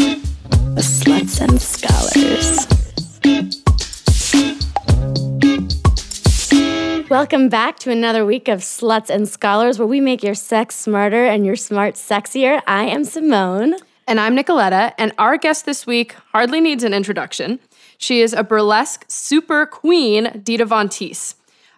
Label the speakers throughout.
Speaker 1: The Sluts and Scholars. Welcome back to another week of Sluts and Scholars, where we make your sex smarter and your smart sexier. I am Simone.
Speaker 2: And I'm Nicoletta, and our guest this week hardly needs an introduction. She is a burlesque super queen, Dita Von Teese.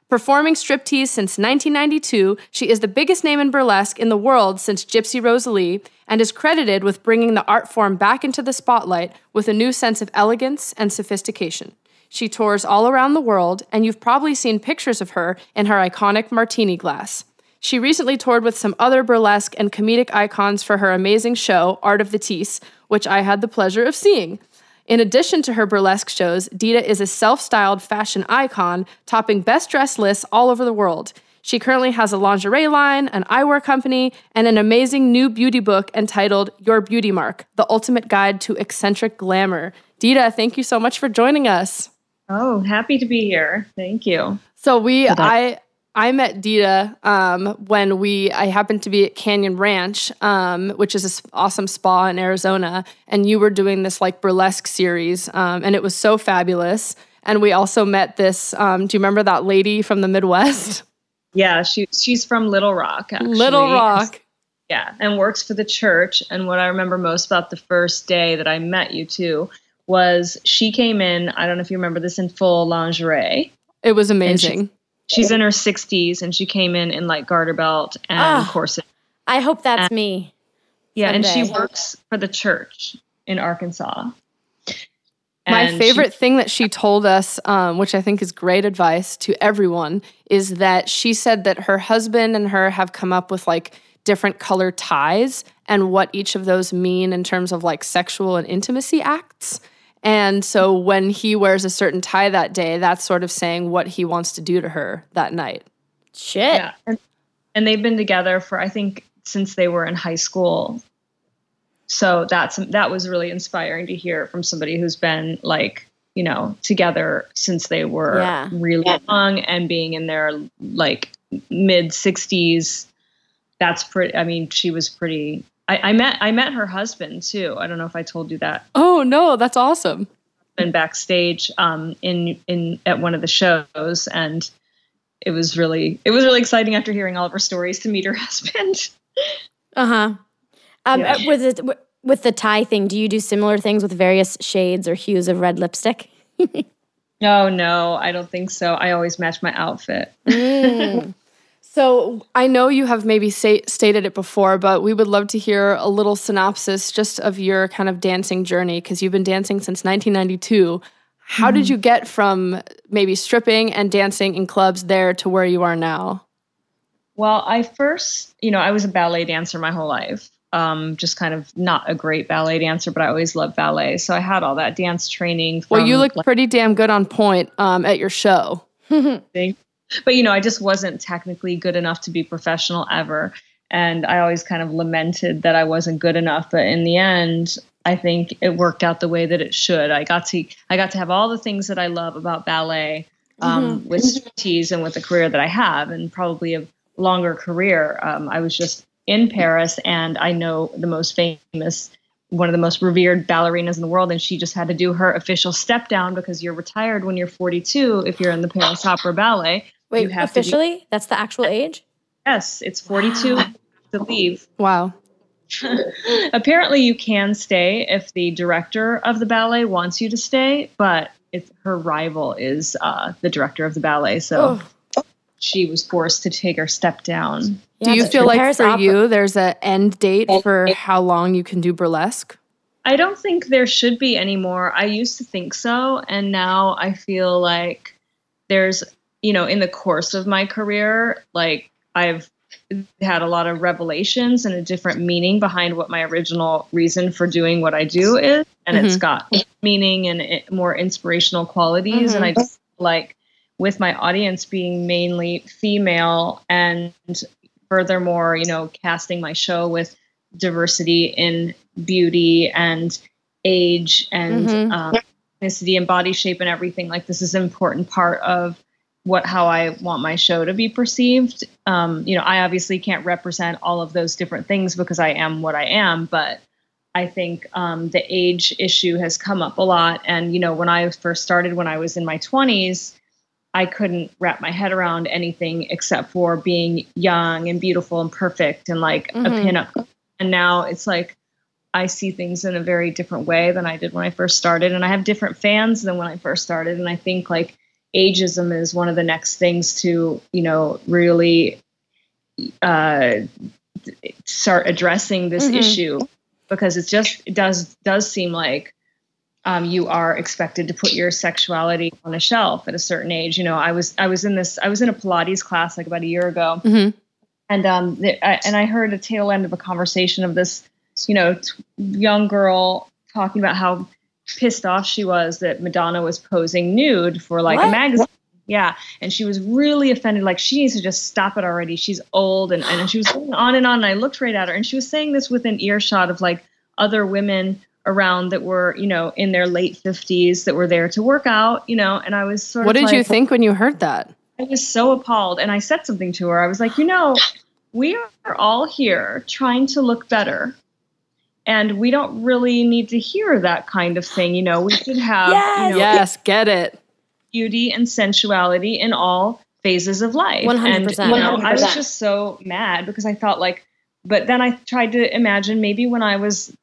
Speaker 2: Performing striptease since 1992, she is the biggest name in burlesque in the world since Gypsy Rose Lee and is credited with bringing the art form back into the spotlight with a new sense of elegance and sophistication. She tours all around the world, and you've probably seen pictures of her in her iconic martini glass. She recently toured with some other burlesque and comedic icons for her amazing show, Art of the Tease, which I had the pleasure of seeing. In addition to her burlesque shows, Dita is a self styled fashion icon, topping best dressed lists all over the world. She currently has a lingerie line, an eyewear company, and an amazing new beauty book entitled Your Beauty Mark The Ultimate Guide to Eccentric Glamour. Dita, thank you so much for joining us.
Speaker 3: Oh, happy to be here. Thank you.
Speaker 2: So we I I met Dita um, when we I happened to be at Canyon Ranch, um, which is an awesome spa in Arizona, and you were doing this like burlesque series, um, and it was so fabulous. And we also met this. Um, do you remember that lady from the Midwest?
Speaker 3: Yeah, she she's from Little Rock. Actually.
Speaker 2: Little Rock.
Speaker 3: Yeah, and works for the church. And what I remember most about the first day that I met you two was she came in. I don't know if you remember this in full lingerie.
Speaker 2: It was amazing
Speaker 3: she's in her 60s and she came in in like garter belt and oh, corset.
Speaker 1: I hope that's and, me.
Speaker 3: Yeah, someday. and she works for the church in Arkansas.
Speaker 2: My favorite she, thing that she told us, um, which I think is great advice to everyone, is that she said that her husband and her have come up with like different color ties and what each of those mean in terms of like sexual and intimacy acts. And so when he wears a certain tie that day, that's sort of saying what he wants to do to her that night.
Speaker 1: Shit. Yeah.
Speaker 3: And, and they've been together for I think since they were in high school. So that's that was really inspiring to hear from somebody who's been like, you know, together since they were yeah. really yeah. young and being in their like mid 60s. That's pretty I mean, she was pretty I, I met I met her husband too. I don't know if I told you that.
Speaker 2: Oh no, that's awesome.
Speaker 3: Been backstage um, in in at one of the shows, and it was really it was really exciting after hearing all of her stories to meet her husband.
Speaker 1: uh-huh. Um, yeah. Uh, with it with the tie thing, do you do similar things with various shades or hues of red lipstick?
Speaker 3: no, no, I don't think so. I always match my outfit. Mm.
Speaker 2: So I know you have maybe say, stated it before, but we would love to hear a little synopsis just of your kind of dancing journey because you've been dancing since 1992. How mm-hmm. did you get from maybe stripping and dancing in clubs there to where you are now?
Speaker 3: Well, I first, you know, I was a ballet dancer my whole life. Um, just kind of not a great ballet dancer, but I always loved ballet. So I had all that dance training.
Speaker 2: From, well, you look like, pretty damn good on point um, at your show.
Speaker 3: But you know, I just wasn't technically good enough to be professional ever. And I always kind of lamented that I wasn't good enough. But in the end, I think it worked out the way that it should. I got to I got to have all the things that I love about ballet um, mm-hmm. with tease and with the career that I have, and probably a longer career. Um, I was just in Paris, and I know the most famous, one of the most revered ballerinas in the world, and she just had to do her official step down because you're retired when you're 42 if you're in the Paris Opera Ballet.
Speaker 1: Wait, officially? Be- That's the actual age?
Speaker 3: Yes, it's 42 wow. to leave.
Speaker 2: Wow.
Speaker 3: Apparently, you can stay if the director of the ballet wants you to stay, but if her rival is uh, the director of the ballet, so oh. she was forced to take her step down.
Speaker 2: Yeah, do you feel like Paris for opera. you, there's an end date for how long you can do burlesque?
Speaker 3: I don't think there should be anymore. I used to think so, and now I feel like there's you know, in the course of my career, like I've had a lot of revelations and a different meaning behind what my original reason for doing what I do is. And mm-hmm. it's got meaning and it, more inspirational qualities. Mm-hmm. And I mm-hmm. just like with my audience being mainly female and furthermore, you know, casting my show with diversity in beauty and age and mm-hmm. um, ethnicity and body shape and everything. Like this is an important part of what how I want my show to be perceived. Um, you know, I obviously can't represent all of those different things because I am what I am, but I think um, the age issue has come up a lot. And, you know, when I first started, when I was in my 20s, I couldn't wrap my head around anything except for being young and beautiful and perfect and like mm-hmm. a pinup. And now it's like I see things in a very different way than I did when I first started. And I have different fans than when I first started. And I think like ageism is one of the next things to, you know, really uh, start addressing this mm-hmm. issue because it's just it does does seem like um, you are expected to put your sexuality on a shelf at a certain age. You know, I was I was in this I was in a Pilates class like about a year ago, mm-hmm. and um I, and I heard a tail end of a conversation of this you know t- young girl talking about how pissed off she was that Madonna was posing nude for like what? a magazine. Yeah. And she was really offended. Like, she needs to just stop it already. She's old. And, and she was going on and on. And I looked right at her. And she was saying this with an earshot of like other women around that were, you know, in their late 50s that were there to work out, you know. And I was sort
Speaker 2: what
Speaker 3: of.
Speaker 2: What did
Speaker 3: like,
Speaker 2: you think when you heard that?
Speaker 3: I was so appalled. And I said something to her. I was like, you know, we are all here trying to look better and we don't really need to hear that kind of thing you know we should have
Speaker 2: yes,
Speaker 3: you know,
Speaker 2: yes get it
Speaker 3: beauty and sensuality in all phases of life 100%, and you know 100%. i was just so mad because i thought like but then i tried to imagine maybe when i was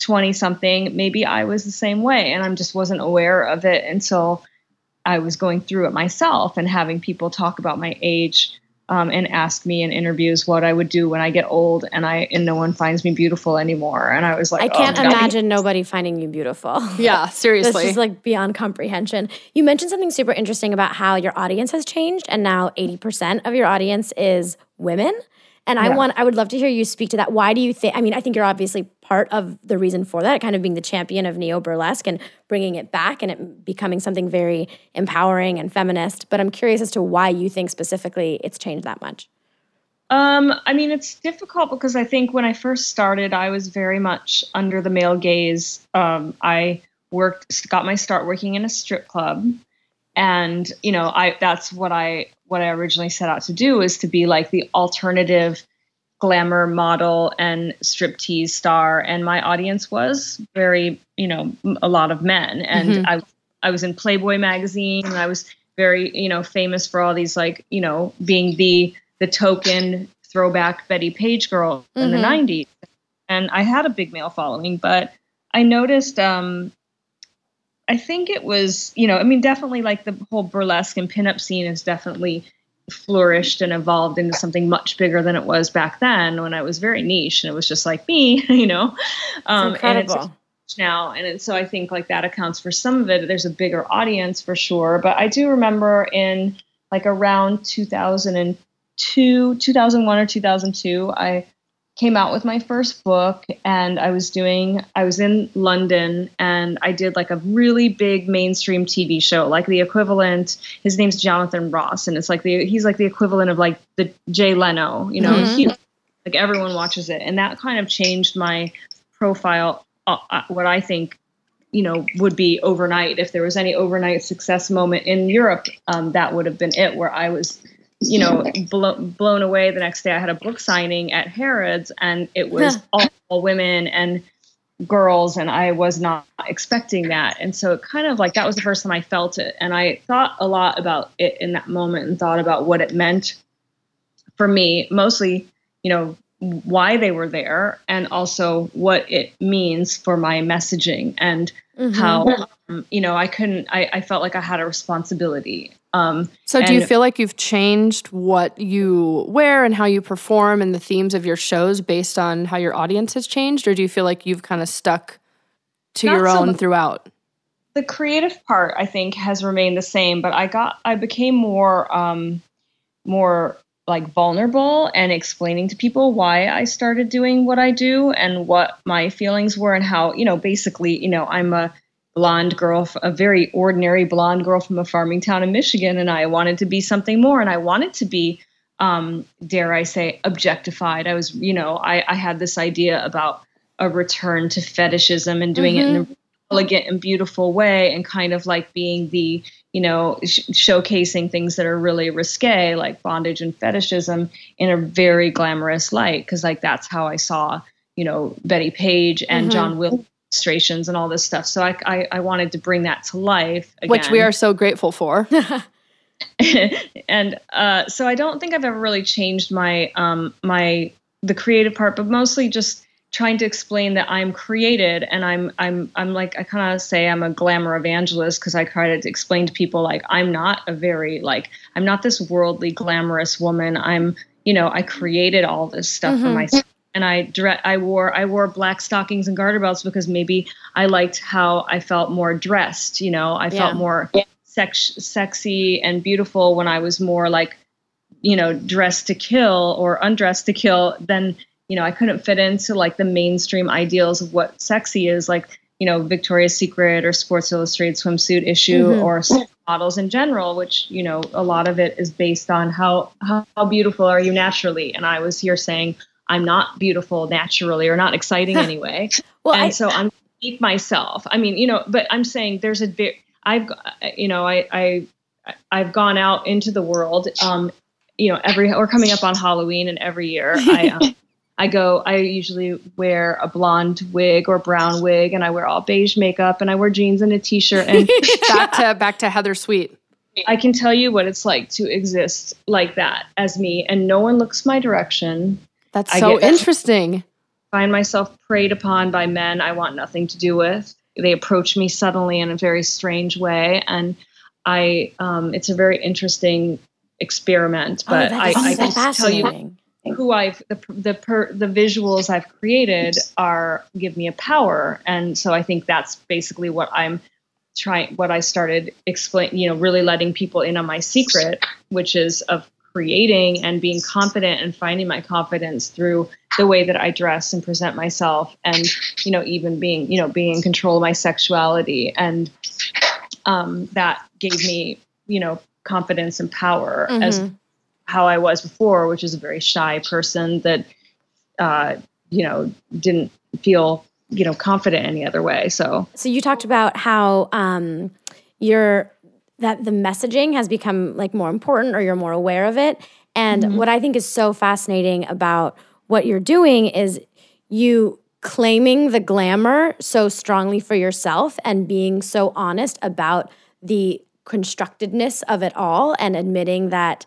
Speaker 3: 20 something maybe i was the same way and i just wasn't aware of it until i was going through it myself and having people talk about my age um, and ask me in interviews what I would do when I get old and I and no one finds me beautiful anymore. And I was like,
Speaker 1: I can't
Speaker 3: oh,
Speaker 1: imagine nobody finding you beautiful.
Speaker 2: Yeah, seriously,
Speaker 1: this is like beyond comprehension. You mentioned something super interesting about how your audience has changed, and now eighty percent of your audience is women. And yeah. I want I would love to hear you speak to that. Why do you think I mean, I think you're obviously part of the reason for that, kind of being the champion of neo burlesque and bringing it back and it becoming something very empowering and feminist, but I'm curious as to why you think specifically it's changed that much.
Speaker 3: Um, I mean, it's difficult because I think when I first started, I was very much under the male gaze. Um, I worked, got my start working in a strip club, and you know, I that's what I what I originally set out to do is to be like the alternative glamour model and striptease star and my audience was very you know a lot of men and mm-hmm. i i was in playboy magazine and i was very you know famous for all these like you know being the the token throwback bettie page girl mm-hmm. in the 90s mm-hmm. and i had a big male following but i noticed um I think it was, you know, I mean, definitely like the whole burlesque and pinup scene has definitely flourished and evolved into something much bigger than it was back then when I was very niche and it was just like me, you know.
Speaker 1: Um, incredible.
Speaker 3: And it's now, and it, so I think like that accounts for some of it. There's a bigger audience for sure, but I do remember in like around 2002, 2001 or 2002, I came out with my first book and I was doing I was in London and I did like a really big mainstream TV show like the equivalent his name's Jonathan Ross and it's like the he's like the equivalent of like the Jay Leno you know mm-hmm. he, like everyone watches it and that kind of changed my profile uh, uh, what I think you know would be overnight if there was any overnight success moment in Europe um, that would have been it where I was you know, blo- blown away the next day. I had a book signing at Harrods, and it was all, all women and girls, and I was not expecting that. And so it kind of like that was the first time I felt it, and I thought a lot about it in that moment, and thought about what it meant for me, mostly, you know, why they were there, and also what it means for my messaging and mm-hmm. how um, you know i couldn't I, I felt like i had a responsibility um,
Speaker 2: so, do you feel like you've changed what you wear and how you perform and the themes of your shows based on how your audience has changed, or do you feel like you've kind of stuck to your own throughout?
Speaker 3: The creative part, I think, has remained the same, but I got, I became more, um, more like vulnerable and explaining to people why I started doing what I do and what my feelings were and how, you know, basically, you know, I'm a blonde girl, a very ordinary blonde girl from a farming town in Michigan, and I wanted to be something more, and I wanted to be, um, dare I say, objectified. I was, you know, I, I had this idea about a return to fetishism and doing mm-hmm. it in mm-hmm. an elegant and beautiful way, and kind of like being the, you know, sh- showcasing things that are really risque, like bondage and fetishism, in a very glamorous light, because like that's how I saw you know Bettie Page and mm-hmm. John Will illustrations and all this stuff. So I, I, I wanted to bring that to life,
Speaker 2: again. which we are so grateful for.
Speaker 3: and uh, so I don't think I've ever really changed my um, my the creative part, but mostly just trying to explain that I'm created and I'm I'm I'm like I kind of say I'm a glamour evangelist because I try to explain to people like I'm not a very like I'm not this worldly glamorous woman. I'm you know I created all this stuff mm-hmm. for myself and I direct I wore I wore black stockings and garter belts because maybe I liked how I felt more dressed. You know I yeah. felt more sex- sexy and beautiful when I was more like you know dressed to kill or undressed to kill then you know, I couldn't fit into like the mainstream ideals of what sexy is, like, you know, Victoria's Secret or Sports Illustrated swimsuit issue mm-hmm. or models in general, which, you know, a lot of it is based on how, how beautiful are you naturally. And I was here saying, I'm not beautiful naturally or not exciting anyway. well, and I, so I'm keep myself. I mean, you know, but I'm saying there's a bit, I've, you know, I, I, I've gone out into the world, um, you know, every, we're coming up on Halloween and every year I, um, I go, I usually wear a blonde wig or brown wig and I wear all beige makeup and I wear jeans and a t-shirt and
Speaker 2: back to back to Heather Sweet.
Speaker 3: I can tell you what it's like to exist like that as me and no one looks my direction.
Speaker 2: That's so interesting.
Speaker 3: Find myself preyed upon by men I want nothing to do with. They approach me suddenly in a very strange way and I um, it's a very interesting experiment, oh, but oh, I, I can tell you who I've the the per, the visuals I've created are give me a power, and so I think that's basically what I'm trying. What I started explain, you know, really letting people in on my secret, which is of creating and being confident and finding my confidence through the way that I dress and present myself, and you know, even being you know being in control of my sexuality, and um, that gave me you know confidence and power mm-hmm. as how I was before, which is a very shy person that, uh, you know, didn't feel, you know, confident any other way. So,
Speaker 1: so you talked about how um, you're that the messaging has become like more important, or you're more aware of it. And mm-hmm. what I think is so fascinating about what you're doing is you claiming the glamour so strongly for yourself and being so honest about the constructedness of it all and admitting that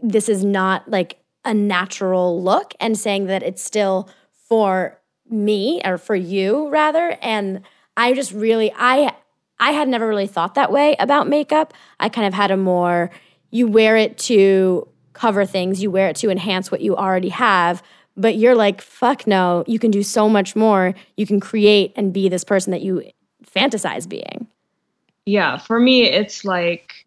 Speaker 1: this is not like a natural look and saying that it's still for me or for you rather and i just really i i had never really thought that way about makeup i kind of had a more you wear it to cover things you wear it to enhance what you already have but you're like fuck no you can do so much more you can create and be this person that you fantasize being
Speaker 3: yeah for me it's like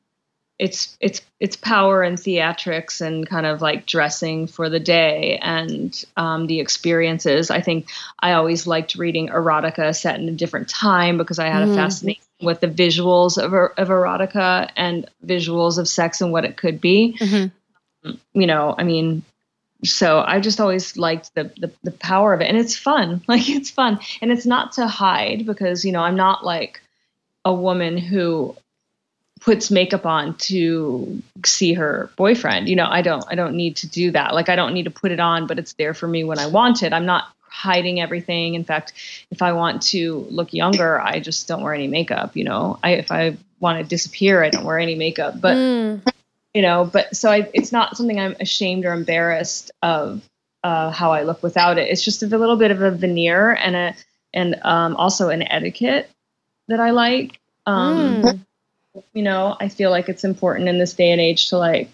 Speaker 3: it's it's it's power and theatrics and kind of like dressing for the day and um, the experiences. I think I always liked reading erotica set in a different time because I had mm. a fascination with the visuals of, of erotica and visuals of sex and what it could be. Mm-hmm. You know, I mean, so I just always liked the, the the power of it, and it's fun. Like it's fun, and it's not to hide because you know I'm not like a woman who puts makeup on to see her boyfriend. You know, I don't I don't need to do that. Like I don't need to put it on, but it's there for me when I want it. I'm not hiding everything. In fact, if I want to look younger, I just don't wear any makeup, you know. I if I want to disappear, I don't wear any makeup. But mm. you know, but so I, it's not something I'm ashamed or embarrassed of uh, how I look without it. It's just a little bit of a veneer and a and um, also an etiquette that I like. Um, mm you know i feel like it's important in this day and age to like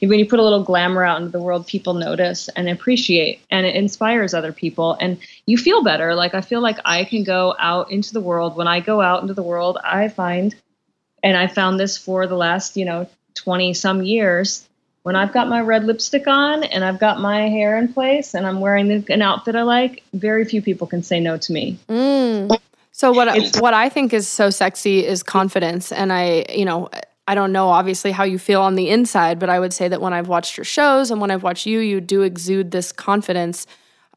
Speaker 3: when you put a little glamour out into the world people notice and appreciate and it inspires other people and you feel better. Like i feel like i can go out into the world. When i go out into the world i find and i found this for the last you know 20 some years when i've got my red lipstick on and i've got my hair in place and i'm wearing an outfit i like very few people can say no to me.
Speaker 2: Mm. So what it's, what I think is so sexy is confidence and I, you know, I don't know obviously how you feel on the inside, but I would say that when I've watched your shows and when I've watched you, you do exude this confidence.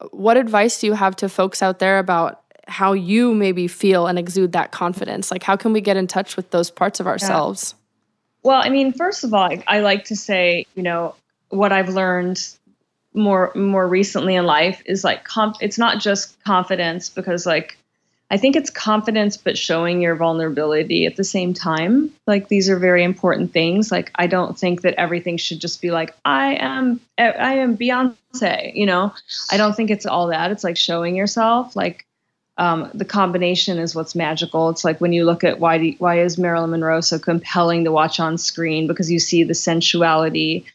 Speaker 2: What advice do you have to folks out there about how you maybe feel and exude that confidence? Like how can we get in touch with those parts of ourselves?
Speaker 3: Yeah. Well, I mean, first of all, I, I like to say, you know, what I've learned more more recently in life is like comp it's not just confidence because like I think it's confidence but showing your vulnerability at the same time. Like these are very important things. Like I don't think that everything should just be like I am I am Beyonce, you know. I don't think it's all that. It's like showing yourself like um, the combination is what's magical. It's like when you look at why do, why is Marilyn Monroe so compelling to watch on screen because you see the sensuality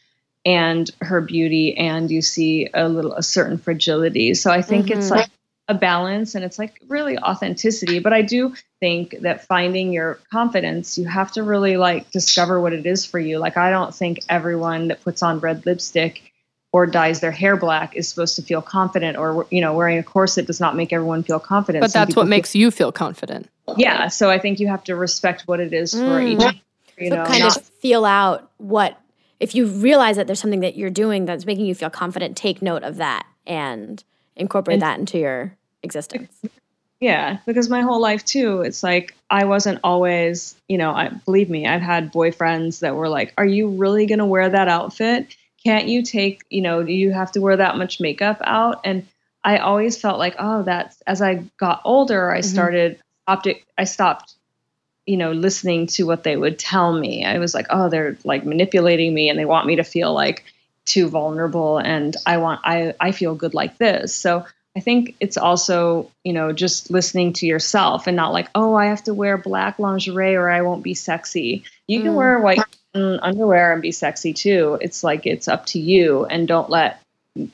Speaker 3: and her beauty and you see a little a certain fragility. So I think mm-hmm. it's like a balance and it's like really authenticity but i do think that finding your confidence you have to really like discover what it is for you. Like i don't think everyone that puts on red lipstick or dyes their hair black is supposed to feel confident or you know wearing a corset does not make everyone feel confident.
Speaker 2: But Some that's what feel, makes you feel confident.
Speaker 3: Yeah so i think you have to respect what it is for mm. each
Speaker 1: you so know kind not, of feel out what if you realize that there's something that you're doing that's making you feel confident take note of that and incorporate and, that into your existence.
Speaker 3: Yeah, because my whole life too, it's like I wasn't always, you know, I believe me, I've had boyfriends that were like, "Are you really going to wear that outfit? Can't you take, you know, do you have to wear that much makeup out?" And I always felt like, "Oh, that's as I got older, I mm-hmm. started it, I stopped you know listening to what they would tell me i was like oh they're like manipulating me and they want me to feel like too vulnerable and i want i i feel good like this so I think it's also, you know, just listening to yourself and not like, oh, I have to wear black lingerie or I won't be sexy. You can mm. wear white underwear and be sexy too. It's like it's up to you, and don't let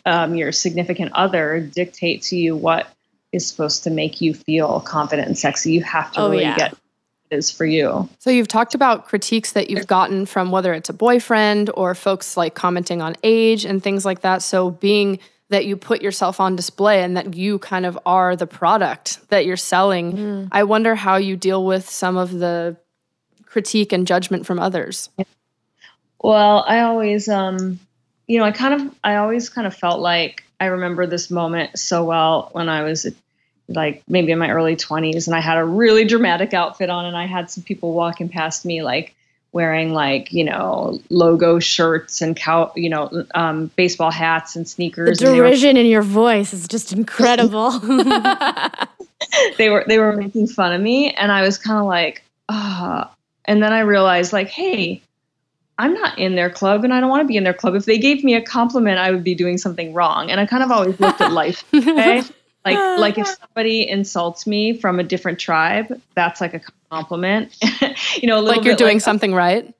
Speaker 3: um, your significant other dictate to you what is supposed to make you feel confident and sexy. You have to oh, really yeah. get is for you.
Speaker 2: So you've talked about critiques that you've gotten from whether it's a boyfriend or folks like commenting on age and things like that. So being that you put yourself on display and that you kind of are the product that you're selling. Mm. I wonder how you deal with some of the critique and judgment from others.
Speaker 3: Well, I always um you know, I kind of I always kind of felt like I remember this moment so well when I was like maybe in my early 20s and I had a really dramatic outfit on and I had some people walking past me like wearing like you know logo shirts and cow you know um, baseball hats and sneakers.
Speaker 1: The derision were, in your voice is just incredible.
Speaker 3: they were they were making fun of me, and I was kind of like, ah. Oh. And then I realized, like, hey, I'm not in their club, and I don't want to be in their club. If they gave me a compliment, I would be doing something wrong. And I kind of always looked at life. Okay. like like if somebody insults me from a different tribe that's like a compliment you know
Speaker 2: like you're doing like, something right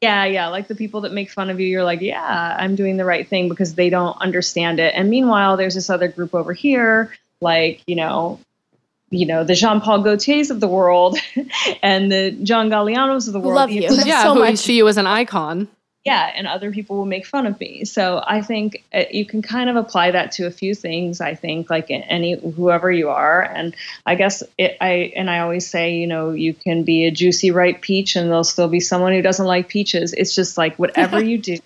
Speaker 3: yeah yeah like the people that make fun of you you're like yeah i'm doing the right thing because they don't understand it and meanwhile there's this other group over here like you know you know the Jean-Paul Gaultiers of the world and the John Gallianos of the world.
Speaker 1: Love you,
Speaker 2: yeah, so who much. see you as an icon
Speaker 3: yeah, and other people will make fun of me. So I think uh, you can kind of apply that to a few things. I think like any whoever you are, and I guess it, I and I always say, you know, you can be a juicy ripe peach, and there'll still be someone who doesn't like peaches. It's just like whatever you do.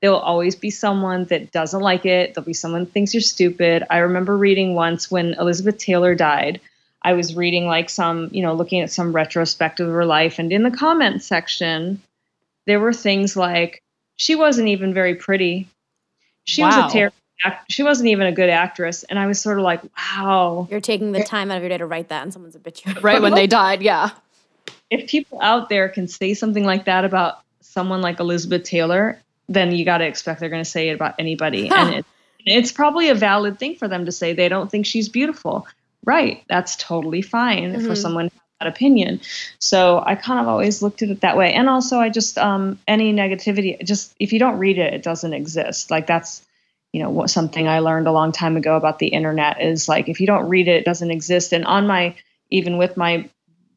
Speaker 3: There will always be someone that doesn't like it. There'll be someone that thinks you're stupid. I remember reading once when Elizabeth Taylor died. I was reading like some, you know, looking at some retrospective of her life, and in the comments section, there were things like she wasn't even very pretty. She wow. was a terrible she wasn't even a good actress and i was sort of like wow
Speaker 1: you're taking the time out of your day to write that in someone's a obituary
Speaker 2: right when they died yeah
Speaker 3: if people out there can say something like that about someone like elizabeth taylor then you got to expect they're going to say it about anybody huh. and it, it's probably a valid thing for them to say they don't think she's beautiful right that's totally fine mm-hmm. for someone that opinion. So I kind of always looked at it that way. And also, I just um, any negativity, just if you don't read it, it doesn't exist. Like that's you know what, something I learned a long time ago about the internet is like if you don't read it, it doesn't exist. And on my even with my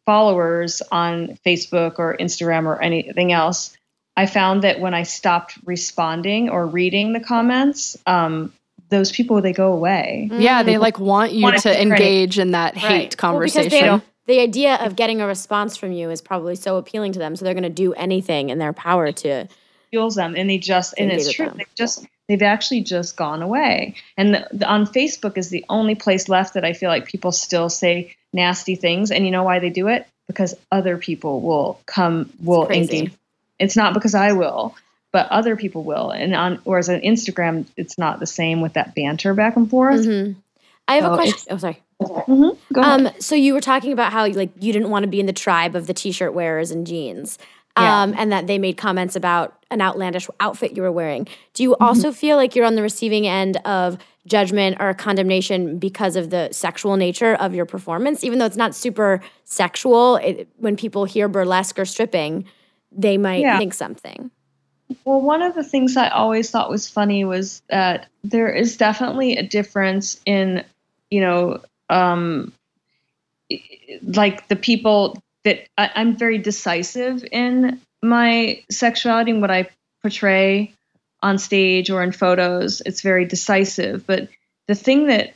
Speaker 3: followers on Facebook or Instagram or anything else, I found that when I stopped responding or reading the comments, um, those people they go away.
Speaker 2: Yeah, they like want you want to engage in that hate right. conversation.
Speaker 1: Well, the idea of getting a response from you is probably so appealing to them so they're going to do anything in their power to
Speaker 3: fuels them and they just and it's true they just they've actually just gone away and the, the, on facebook is the only place left that i feel like people still say nasty things and you know why they do it because other people will come will engage it's not because i will but other people will. And on whereas on Instagram, it's not the same with that banter back and forth.
Speaker 1: Mm-hmm. I have so a question. Oh, sorry.
Speaker 3: Mm-hmm.
Speaker 1: Um, so you were talking about how like you didn't want to be in the tribe of the t-shirt wearers and jeans. Um, yeah. and that they made comments about an outlandish outfit you were wearing. Do you mm-hmm. also feel like you're on the receiving end of judgment or condemnation because of the sexual nature of your performance, even though it's not super sexual? It, when people hear burlesque or stripping, they might yeah. think something.
Speaker 3: Well, one of the things I always thought was funny was that there is definitely a difference in, you know, um, like the people that I, I'm very decisive in my sexuality and what I portray on stage or in photos. It's very decisive. But the thing that,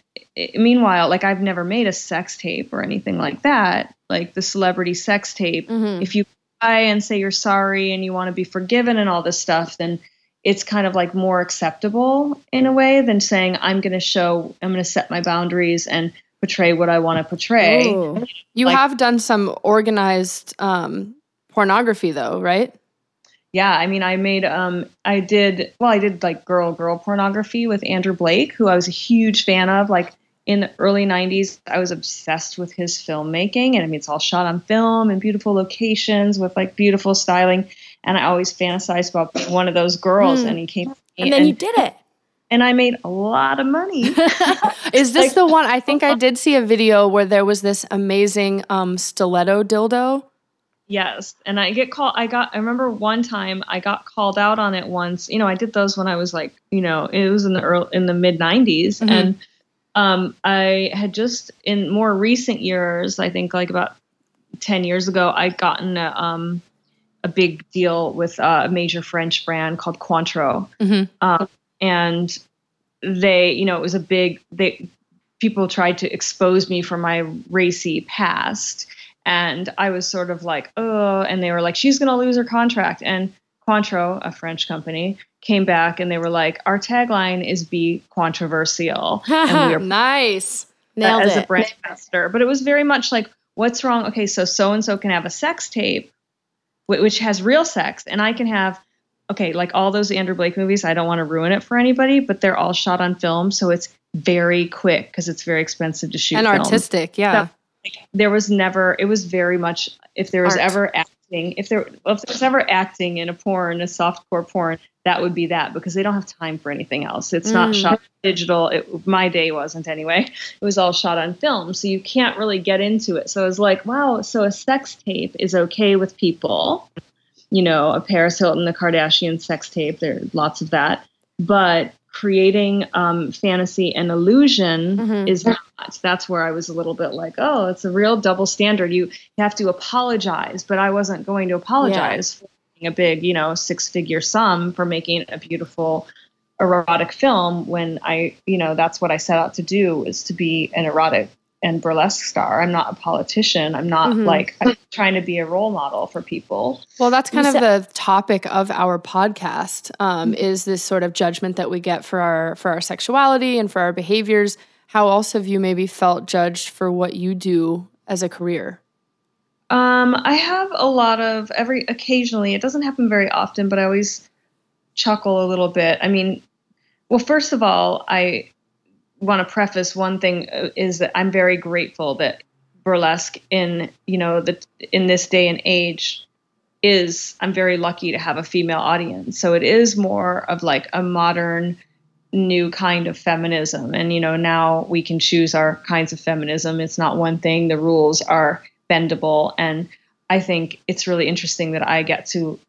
Speaker 3: meanwhile, like I've never made a sex tape or anything like that, like the celebrity sex tape. Mm-hmm. If you cry and say you're sorry and you want to be forgiven and all this stuff, then it's kind of like more acceptable in a way than saying I'm going to show, I'm going to set my boundaries and portray what I want to portray. Ooh.
Speaker 2: You like, have done some organized um, pornography though, right?
Speaker 3: Yeah, I mean, I made, um, I did, well, I did like girl girl pornography with Andrew Blake, who I was a huge fan of. Like in the early 90s, I was obsessed with his filmmaking. And I mean, it's all shot on film in beautiful locations with like beautiful styling. And I always fantasized about one of those girls. Mm. And he came,
Speaker 1: and then and, you did it
Speaker 3: and I made a lot of money.
Speaker 2: Is this like, the one? I think I did see a video where there was this amazing um, stiletto dildo.
Speaker 3: Yes, and I get called. I got. I remember one time I got called out on it once. You know, I did those when I was like, you know, it was in the early in the mid '90s, mm-hmm. and um, I had just in more recent years, I think like about ten years ago, I'd gotten a, um, a big deal with uh, a major French brand called Cointreau. Mm-hmm. Um, and they you know it was a big they people tried to expose me for my racy past and i was sort of like oh and they were like she's going to lose her contract and Cointreau, a French company, came back and they were like, "Our tagline is be controversial."
Speaker 2: and we are nice,
Speaker 1: nailed
Speaker 3: as
Speaker 1: it.
Speaker 3: a brand ambassador. But it was very much like, "What's wrong?" Okay, so so and so can have a sex tape, which has real sex, and I can have okay, like all those Andrew Blake movies, I don't want to ruin it for anybody, but they're all shot on film, so it's very quick because it's very expensive to shoot
Speaker 2: and
Speaker 3: film.
Speaker 2: artistic. Yeah, so,
Speaker 3: like, there was never. It was very much. If there was Art. ever acting, if there if there was ever acting in a porn, a softcore porn, that would be that because they don't have time for anything else. It's mm. not shot digital. It, my day wasn't anyway. It was all shot on film, so you can't really get into it. So I was like, wow. So a sex tape is okay with people you know, a Paris Hilton, the Kardashian sex tape. There are lots of that. But creating um, fantasy and illusion mm-hmm. is not. That's where I was a little bit like, oh, it's a real double standard. You, have to apologize, but I wasn't going to apologize yeah. for a big, you know, six figure sum for making a beautiful erotic film when I, you know, that's what I set out to do is to be an erotic and burlesque star. I'm not a politician. I'm not mm-hmm. like I'm trying to be a role model for people.
Speaker 2: Well, that's kind of the topic of our podcast. Um, mm-hmm. Is this sort of judgment that we get for our for our sexuality and for our behaviors? How else have you maybe felt judged for what you do as a career?
Speaker 3: Um, I have a lot of every occasionally. It doesn't happen very often, but I always chuckle a little bit. I mean, well, first of all, I want to preface one thing uh, is that I'm very grateful that burlesque in you know the in this day and age is I'm very lucky to have a female audience. So it is more of like a modern new kind of feminism and you know now we can choose our kinds of feminism. It's not one thing. The rules are bendable and I think it's really interesting that I get to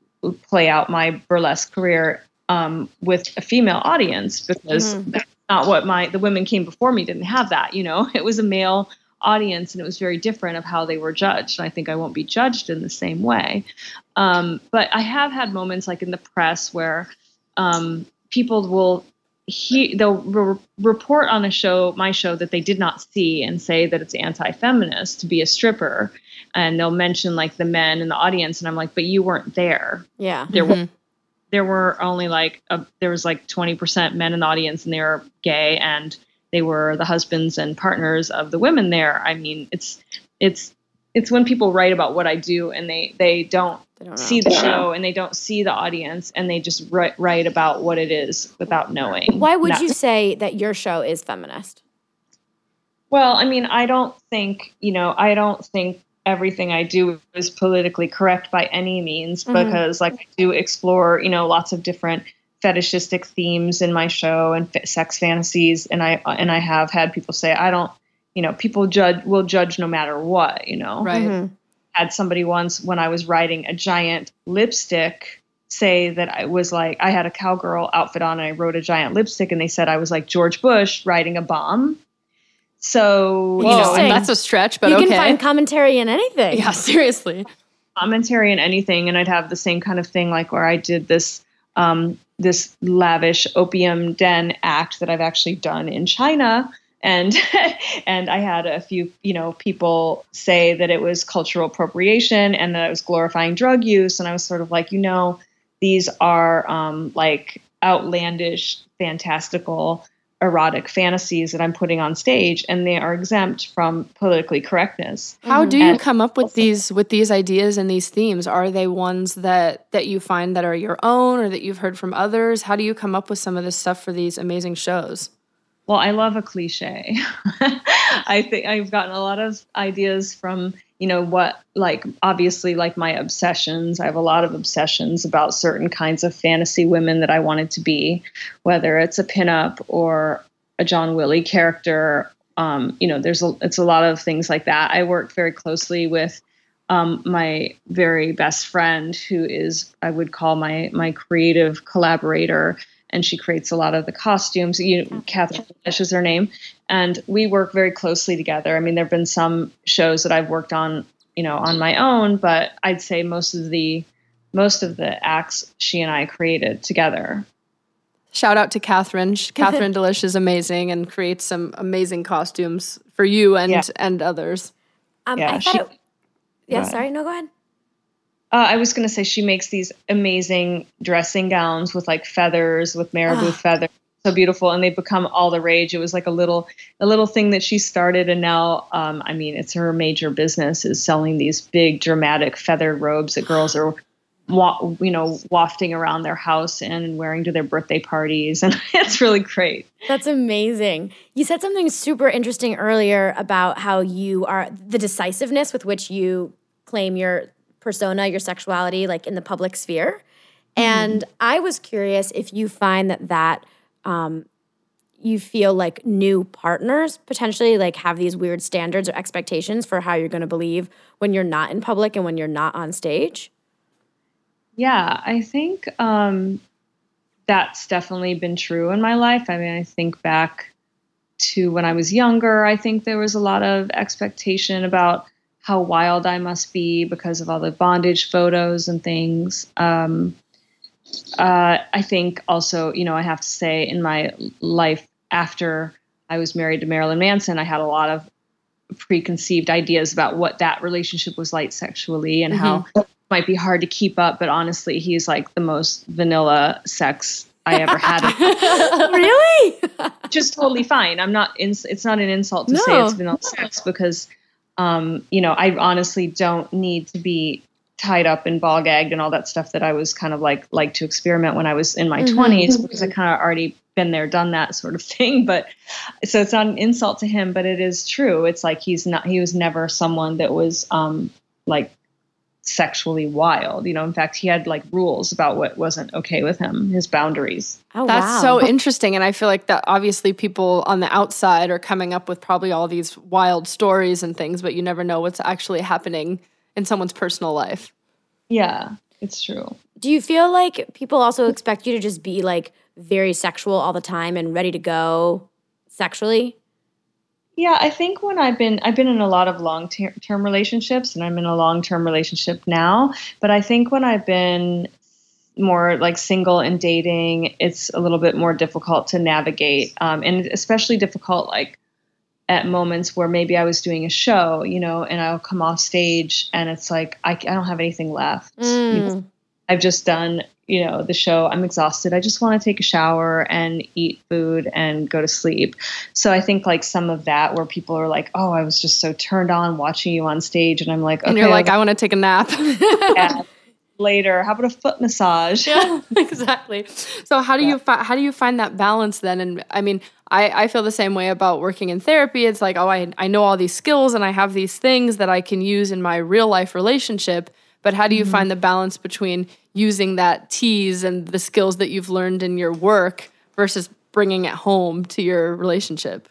Speaker 3: play out my burlesque career um, with a female audience because mm-hmm not what my the women came before me didn't have that you know? It was a male audience and it was very different of how they were judged. And i think i won't be judged in the same way. Um, but i have had moments like in the press where um, people will he they'll re- report on a show my show that they did not see and say that it's anti-feminist to be a stripper. And they'll mention like the men in the audience and i'm like but you weren't there.
Speaker 1: Yeah.
Speaker 3: There mm-hmm there were only like a, there was like 20% men in the audience and they were gay and they were the husbands and partners of the women there i mean it's it's it's when people write about what I do and they they don't, they don't see the show and they don't see the audience and they just write, write about what it is without knowing.
Speaker 1: Why would you say that your show is feminist?
Speaker 3: Well, I mean, I don't think, you know, I don't think everything I do is politically correct by any means mm-hmm. because like I do explore, you know, lots of different fetishistic themes in my show and f- sex fantasies and I and I have had people say I don't you know, people judge will judge no matter what, you know.
Speaker 2: Right. Mm-hmm.
Speaker 3: Had somebody once when I was writing a giant lipstick say that I was like I had a cowgirl outfit on and I wrote a giant lipstick and they said I was like George Bush riding a bomb. So
Speaker 2: Whoa, you know, that's a stretch, but
Speaker 1: you
Speaker 2: okay.
Speaker 1: can find commentary in anything.
Speaker 2: Yeah, seriously.
Speaker 3: Commentary in anything, and I'd have the same kind of thing, like where I did this um, this lavish opium den act that I've actually done in China, and and I had a few you know people say that it was cultural appropriation and that it was glorifying drug use, and I was sort of like, you know, these are um, like outlandish, fantastical, erotic fantasies that I'm putting on stage, and they are exempt from politically correctness.
Speaker 2: How do you and come up with these with these ideas and these themes? Are they ones that that you find that are your own, or that you've heard from others? How do you come up with some of this stuff for these amazing shows?
Speaker 3: Well, I love a cliche. I think I've gotten a lot of ideas from, you know, what, like, obviously, like my obsessions. I have a lot of obsessions about certain kinds of fantasy women that I wanted to be, whether it's a pinup or a John Willie character. Um, you know, there's a, it's a lot of things like that. I work very closely with um, my very best friend, who is I would call my my creative collaborator, and she creates a lot of the costumes. You, know, Catherine D'Lish is her name, and we work very closely together. I mean, there have been some shows that I've worked on, you know, on my own, but I'd say most of the most of the acts she and I created together.
Speaker 2: Shout out to Catherine. Catherine D'Lish is amazing and creates some amazing costumes for you and yeah. and others.
Speaker 1: Um, yeah, she, it, yeah. Sorry, no, go ahead.
Speaker 3: Uh, I was going to say she makes these amazing dressing gowns with like feathers, with marabou ah. feathers, so beautiful, and they've become all the rage. It was like a little, a little thing that she started, and now, um, I mean, it's her major business is selling these big, dramatic feathered robes that girls are, wa- you know, wafting around their house and wearing to their birthday parties, and it's really great.
Speaker 1: That's amazing. You said something super interesting earlier about how you are the decisiveness with which you claim your persona, your sexuality, like in the public sphere. Mm-hmm. And I was curious if you find that that um, you feel like new partners potentially like have these weird standards or expectations for how you're going to believe when you're not in public and when you're not on stage.
Speaker 3: Yeah, I think um, that's definitely been true in my life. I mean, I think back to when I was younger, I think there was a lot of expectation about how wild I must be because of all the bondage photos and things. Um, uh, I think also, you know, I have to say in my life after I was married to Marilyn Manson, I had a lot of preconceived ideas about what that relationship was like sexually and mm-hmm. how it might be hard to keep up. But honestly, he's like the most vanilla sex I ever had.
Speaker 1: really?
Speaker 3: Just totally fine. I'm not. Ins- it's not an insult to no. say it's vanilla sex because um, you know, I honestly don't need to be tied up and ball gagged and all that stuff that I was kind of like like to experiment when I was in my mm-hmm. 20s because I kind of already been there done that sort of thing. But so it's not an insult to him but it is true. It's like he's not he was never someone that was um like sexually wild. You know, in fact, he had like rules about what wasn't okay with him, his boundaries.
Speaker 2: Oh, That's wow. so interesting. And I feel like that obviously people on the outside are coming up with probably all these wild stories and things, but you never know what's actually happening in someone's personal life.
Speaker 3: Yeah, it's true.
Speaker 1: Do you feel like people also expect you to just be like very sexual all the time and ready to go sexually?
Speaker 3: Yeah, I think when I've been I've been in a lot of long term relationships and I'm in a long term relationship now, but I think when I've been more like single and dating, it's a little bit more difficult to navigate, um, and especially difficult like at moments where maybe I was doing a show, you know, and I'll come off stage and it's like I, I don't have anything left. Mm. You know, I've just done you know the show i'm exhausted. I just want to take a shower and eat food and go to sleep. So i think like some of that where people are like oh i was just so turned on watching you on stage and i'm like okay,
Speaker 2: and you're like i want to take a nap.
Speaker 3: Yeah, later how about a foot massage?
Speaker 2: Yeah exactly. So how do yeah. you fi- how do you find that balance then? And i mean I, I feel the same way about working in therapy. It's like oh I, I know all these skills and i have these things that i can use in my real life relationship but how do you mm-hmm. find the balance between using that tease and the skills that you've learned in your work versus bringing it home to your relationship?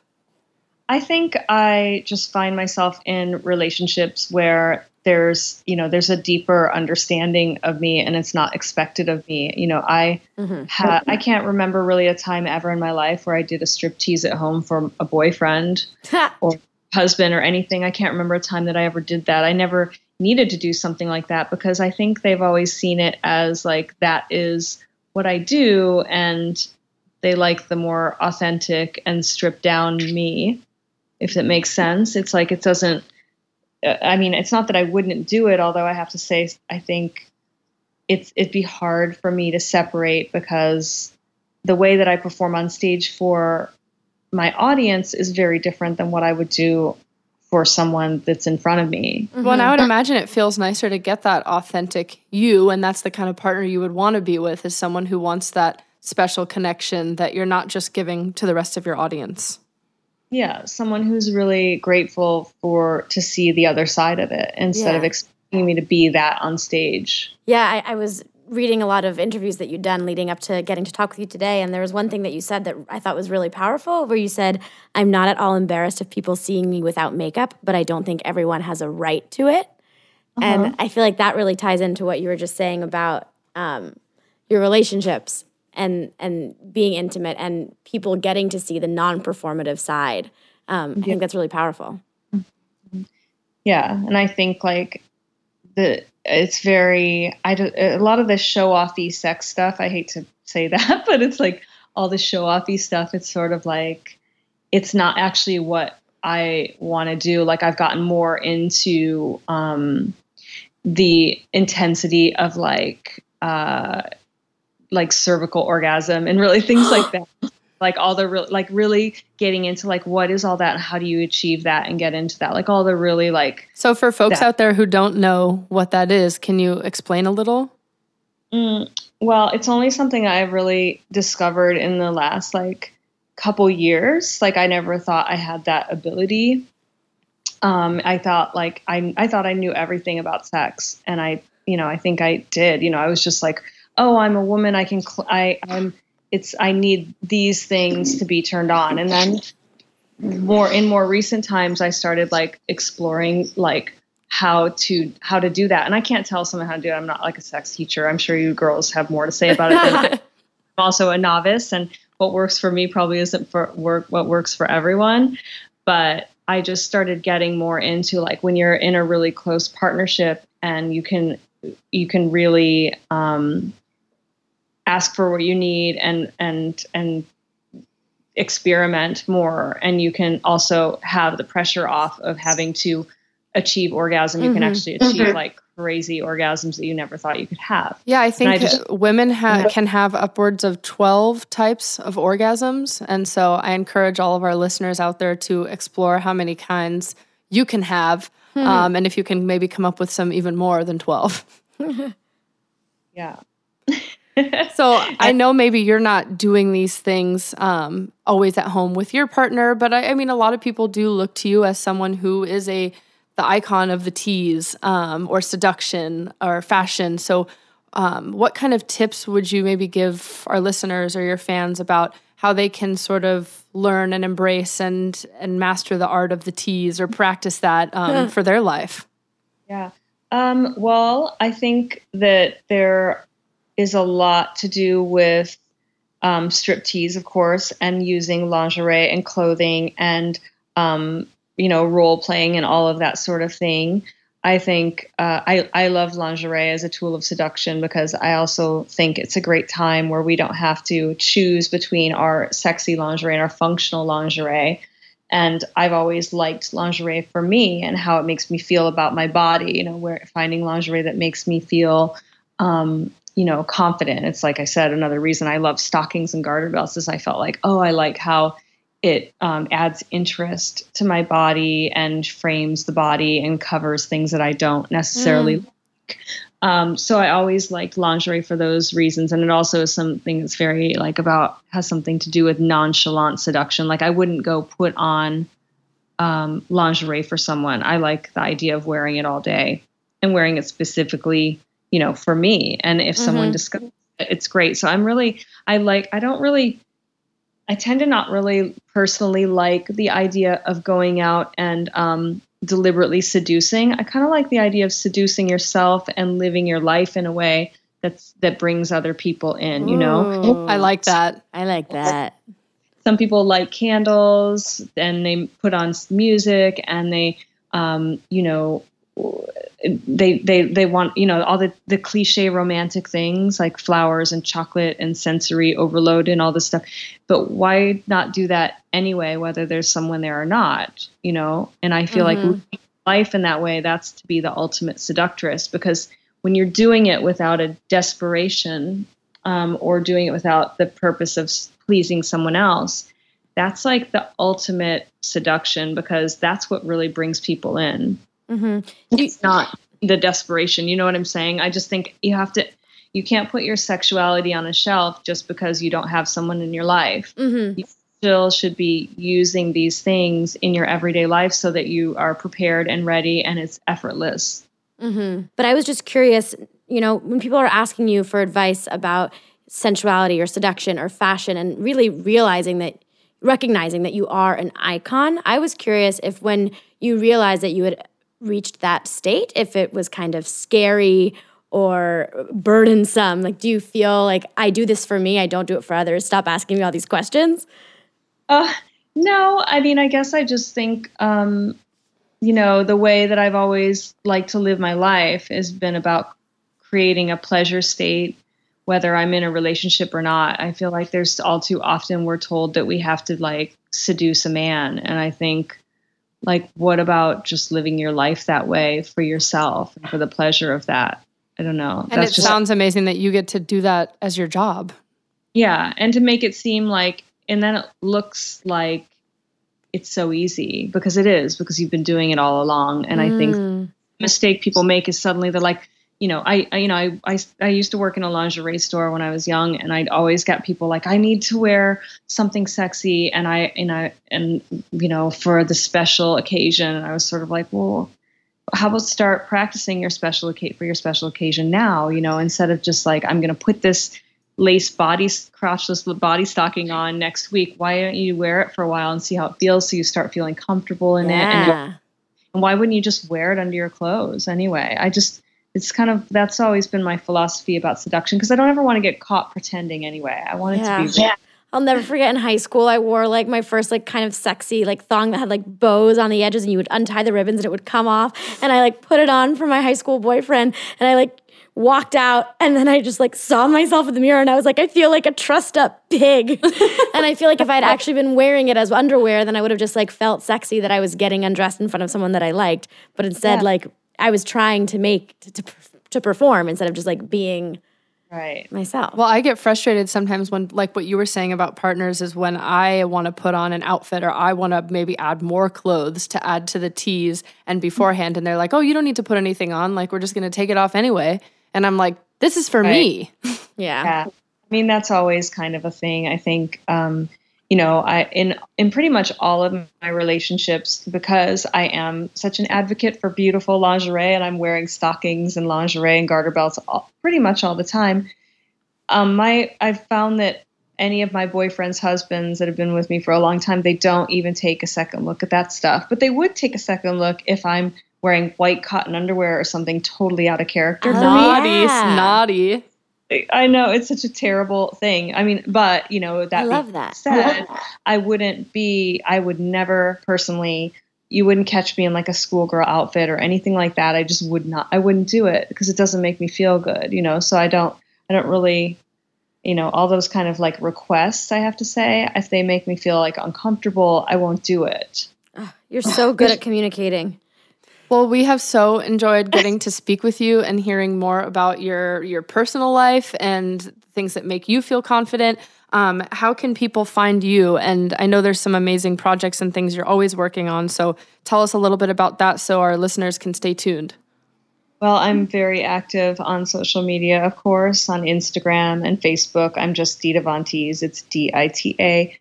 Speaker 3: I think I just find myself in relationships where there's you know there's a deeper understanding of me and it's not expected of me you know i mm-hmm. ha- i can't remember really a time ever in my life where i did a strip tease at home for a boyfriend or husband or anything i can't remember a time that i ever did that i never needed to do something like that because I think they've always seen it as like that is what I do and they like the more authentic and stripped down me if it makes sense. It's like it doesn't uh, I mean it's not that I wouldn't do it although I have to say I think it's it'd be hard for me to separate because the way that I perform on stage for my audience is very different than what I would do for someone that's in front of me.
Speaker 2: Mm-hmm. Well, and I would imagine it feels nicer to get that authentic you, and that's the kind of partner you would want to be with, is someone who wants that special connection that you're not just giving to the rest of your audience.
Speaker 3: Yeah, someone who's really grateful for to see the other side of it instead yeah. of expecting me to be that on stage.
Speaker 1: Yeah, I, I was reading a lot of interviews that you'd done leading up to getting to talk with you today, and there was one thing that you said that I thought was really powerful, where you said, "I'm not at all embarrassed of people seeing me without makeup, but I don't think everyone has a right to it." Uh-huh. And I feel like that really ties into what you were just saying about um, your relationships and and being intimate and people getting to see the non-performative side. Um, yeah. I think that's really powerful.
Speaker 3: Yeah, and I think like the it's very I do, a lot of the show offy sex stuff. I hate to say that, but it's like all the show offy stuff. It's sort of like it's not actually what I want to do. Like I've gotten more into um, the intensity of like uh, like cervical orgasm and really things like that like all the real like really getting into like what is all that? And how do you achieve that and get into that? Like all the really like
Speaker 2: so for folks that. out there who don't know what that is can you explain a little?
Speaker 3: Mm, well it's only something i've really discovered in the last like couple years. Like i never thought i had that ability. Um i thought like i i thought i knew everything about sex and i you know i think i did. You know i was just like oh i'm a woman. I can cl- i i'm it's I need these things to be turned on. And then more in more recent times I started like exploring like how to how to do that. And I can't tell someone how to do it. I'm not like a sex teacher. I'm sure you girls have more to say about it I'm also a novice and what works for me probably isn't for work what works for everyone. But I just started getting more into like when you're in a really close partnership and you can you can really um, ask for what you need and and and experiment more. And you can also have the pressure off of having to achieve orgasm. You mm-hmm. can actually achieve mm-hmm. like crazy orgasms that you never thought you could have.
Speaker 2: Yeah i think I just, women ha- can have upwards of 12 types of orgasms. And so i encourage all of our listeners out there to explore how many kinds you can have mm-hmm. um, and if you can maybe come up with some even more than 12
Speaker 3: yeah
Speaker 2: so I know maybe you're not doing these things um, always at home with your partner, but I, I, mean, a lot of people do look to you as someone who is a the icon of the tease um, or seduction or fashion. So, um, what kind of tips would you maybe give our listeners or your fans about how they can sort of learn and embrace and and master the art of the tease or practice that um, for their life?
Speaker 3: Yeah. Um, well, I think that there is a lot to do with um, striptease, of course, and using lingerie and clothing and um, you know role playing and all of that sort of thing. I think uh, I I love lingerie as a tool of seduction because I also think it's a great time where we don't have to choose between our sexy lingerie and our functional lingerie. And I've always liked lingerie for me and how it makes me feel about my body. You know, where finding lingerie that makes me feel um, you know, confident. It's like I said, another reason I love stockings and garter belts is I felt like, oh, I like how it um, adds interest to my body and frames the body and covers things that I don't necessarily mm. like. Um, so I always liked lingerie for those reasons, and it also is something that's very like about has something to do with nonchalant seduction. Like I wouldn't go put on um, lingerie for someone. I like the idea of wearing it all day and wearing it specifically, you know, for me. And if mm-hmm. someone discovers it, it's great. So I'm really, I like, I don't really, I tend to not really personally like the idea of going out and um, deliberately seducing. I kind of like the idea of seducing yourself and living your life in a way that's that brings other people in. You know,
Speaker 2: Ooh, I like that.
Speaker 1: I like that
Speaker 3: some people light candles and they put on music and they um, you know they they they want you know all the the cliche romantic things like flowers and chocolate and sensory overload and all this stuff but why not do that anyway whether there's someone there or not you know and i feel mm-hmm. like life in that way that's to be the ultimate seductress because when you're doing it without a desperation um, or doing it without the purpose of pleasing someone else, that's like the ultimate seduction because that's what really brings people in. Mm-hmm. It's not the desperation. You know what I'm saying? I just think you have to, you can't put your sexuality on a shelf just because you don't have someone in your life. Mm-hmm. You still should be using these things in your everyday life so that you are prepared and ready and it's effortless.
Speaker 1: Mm-hmm. But I was just curious, you know, when people are asking you for advice about sensuality or seduction or fashion and really realizing that recognizing that you are an icon i was curious if when you realized that you had reached that state if it was kind of scary or burdensome like do you feel like i do this for me i don't do it for others stop asking me all these questions
Speaker 3: uh no i mean i guess i just think um you know the way that i've always liked to live my life has been about creating a pleasure state whether I'm in a relationship or not. I feel like there's all too often we're told that we have to like seduce a man. And I think, like, what about just living your life that way for yourself and for the pleasure of that? I don't know.
Speaker 2: And That's it just, sounds amazing that you get to do that as your job.
Speaker 3: Yeah. And to make it seem like, and then it looks like it's so easy because it is, because you've been doing it all along. And mm. I think mm. mistake people make is suddenly they're like, you know, I, I, you know, I, I, I used to work in a lingerie store when I was young, and I'd always get people like, I need to wear something sexy, and I, and I, and you know, for the special occasion, and I was sort of like, well, how about start practicing your special occasion for your special occasion now? You know, instead of just like, I'm going to put this lace body crotchless body stocking on next week. Why don't you wear it for a while and see how it feels, so you start feeling comfortable in yeah. it? And, and why wouldn't you just wear it under your clothes anyway? I just it's kind of that's always been my philosophy about seduction because I don't ever want to get caught pretending anyway. I want it yeah. to be real.
Speaker 1: I'll never forget in high school, I wore like my first like kind of sexy like thong that had like bows on the edges, and you would untie the ribbons and it would come off. And I like put it on for my high school boyfriend, and I like walked out, and then I just like saw myself in the mirror, and I was like, I feel like a trussed up pig. and I feel like if I'd actually been wearing it as underwear, then I would have just like felt sexy that I was getting undressed in front of someone that I liked. But instead, yeah. like I was trying to make to, to, to perform instead of just like being
Speaker 3: right
Speaker 1: myself.
Speaker 2: Well, I get frustrated sometimes when like what you were saying about partners is when I want to put on an outfit or I want to maybe add more clothes to add to the tease and beforehand and they're like, "Oh, you don't need to put anything on. Like we're just going to take it off anyway." And I'm like, "This is for right. me."
Speaker 1: yeah. yeah.
Speaker 3: I mean, that's always kind of a thing. I think um, you know, I in in pretty much all of my relationships because I am such an advocate for beautiful lingerie and I'm wearing stockings and lingerie and garter belts all, pretty much all the time. Um, my I've found that any of my boyfriend's husbands that have been with me for a long time, they don't even take a second look at that stuff. But they would take a second look if I'm wearing white cotton underwear or something totally out of character.
Speaker 2: Oh, naughty, yeah. naughty.
Speaker 3: I know it's such a terrible thing. I mean, but you know that I
Speaker 1: love that.
Speaker 3: Said, I wouldn't be. I would never personally. You wouldn't catch me in like a schoolgirl outfit or anything like that. I just would not. I wouldn't do it because it doesn't make me feel good. You know, so I don't. I don't really. You know, all those kind of like requests. I have to say, if they make me feel like uncomfortable, I won't do it.
Speaker 1: Oh, you're so good at communicating.
Speaker 2: Well, we have so enjoyed getting to speak with you and hearing more about your your personal life and things that make you feel confident. Um, how can people find you? And I know there's some amazing projects and things you're always working on. So tell us a little bit about that so our listeners can stay tuned.
Speaker 3: Well, I'm very active on social media, of course, on Instagram and Facebook. I'm just Dita Von Teese. It's D I T A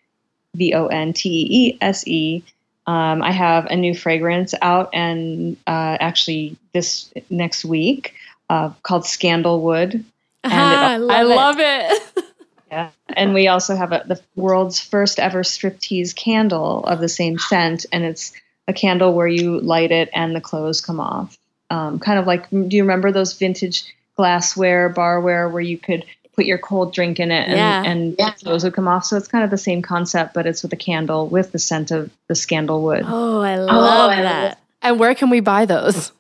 Speaker 3: V O N T E S E. Um, I have a new fragrance out, and uh, actually this next week uh, called Scandalwood.
Speaker 1: And ah, it, I
Speaker 2: love it.
Speaker 3: yeah, and we also have a, the world's first ever striptease candle of the same scent, and it's a candle where you light it and the clothes come off. Um, kind of like, do you remember those vintage glassware, barware, where you could put your cold drink in it and, yeah. and yeah. those would come off. So it's kind of the same concept, but it's with a candle with the scent of the scandalwood.
Speaker 1: Oh, I love oh, that.
Speaker 2: And where can we buy those?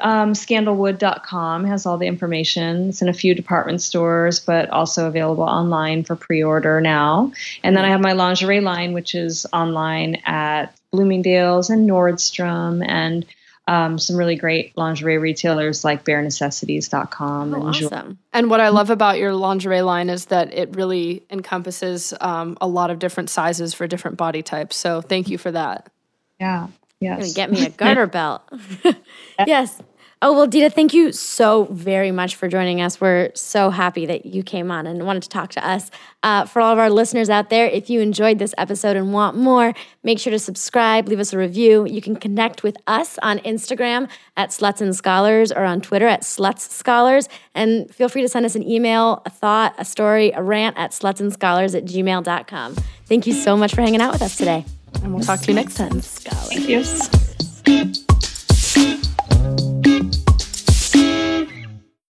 Speaker 3: Um, scandalwood.com has all the information. It's in a few department stores, but also available online for pre order now. And then I have my lingerie line, which is online at Bloomingdale's and Nordstrom and um, some really great lingerie retailers like barenecessities.com.
Speaker 1: Oh, and awesome.
Speaker 2: And what I love about your lingerie line is that it really encompasses um, a lot of different sizes for different body types. So thank you for that.
Speaker 3: Yeah. Yes.
Speaker 1: Get me a garter belt. yes. Oh, well, Dita, thank you so very much for joining us. We're so happy that you came on and wanted to talk to us. Uh, for all of our listeners out there, if you enjoyed this episode and want more, make sure to subscribe, leave us a review. You can connect with us on Instagram at Sluts and Scholars or on Twitter at Sluts Scholars. And feel free to send us an email, a thought, a story, a rant at slutsandscholars at gmail.com. Thank you so much for hanging out with us today.
Speaker 2: And we'll talk to you next time.
Speaker 3: Scholars. Thank you.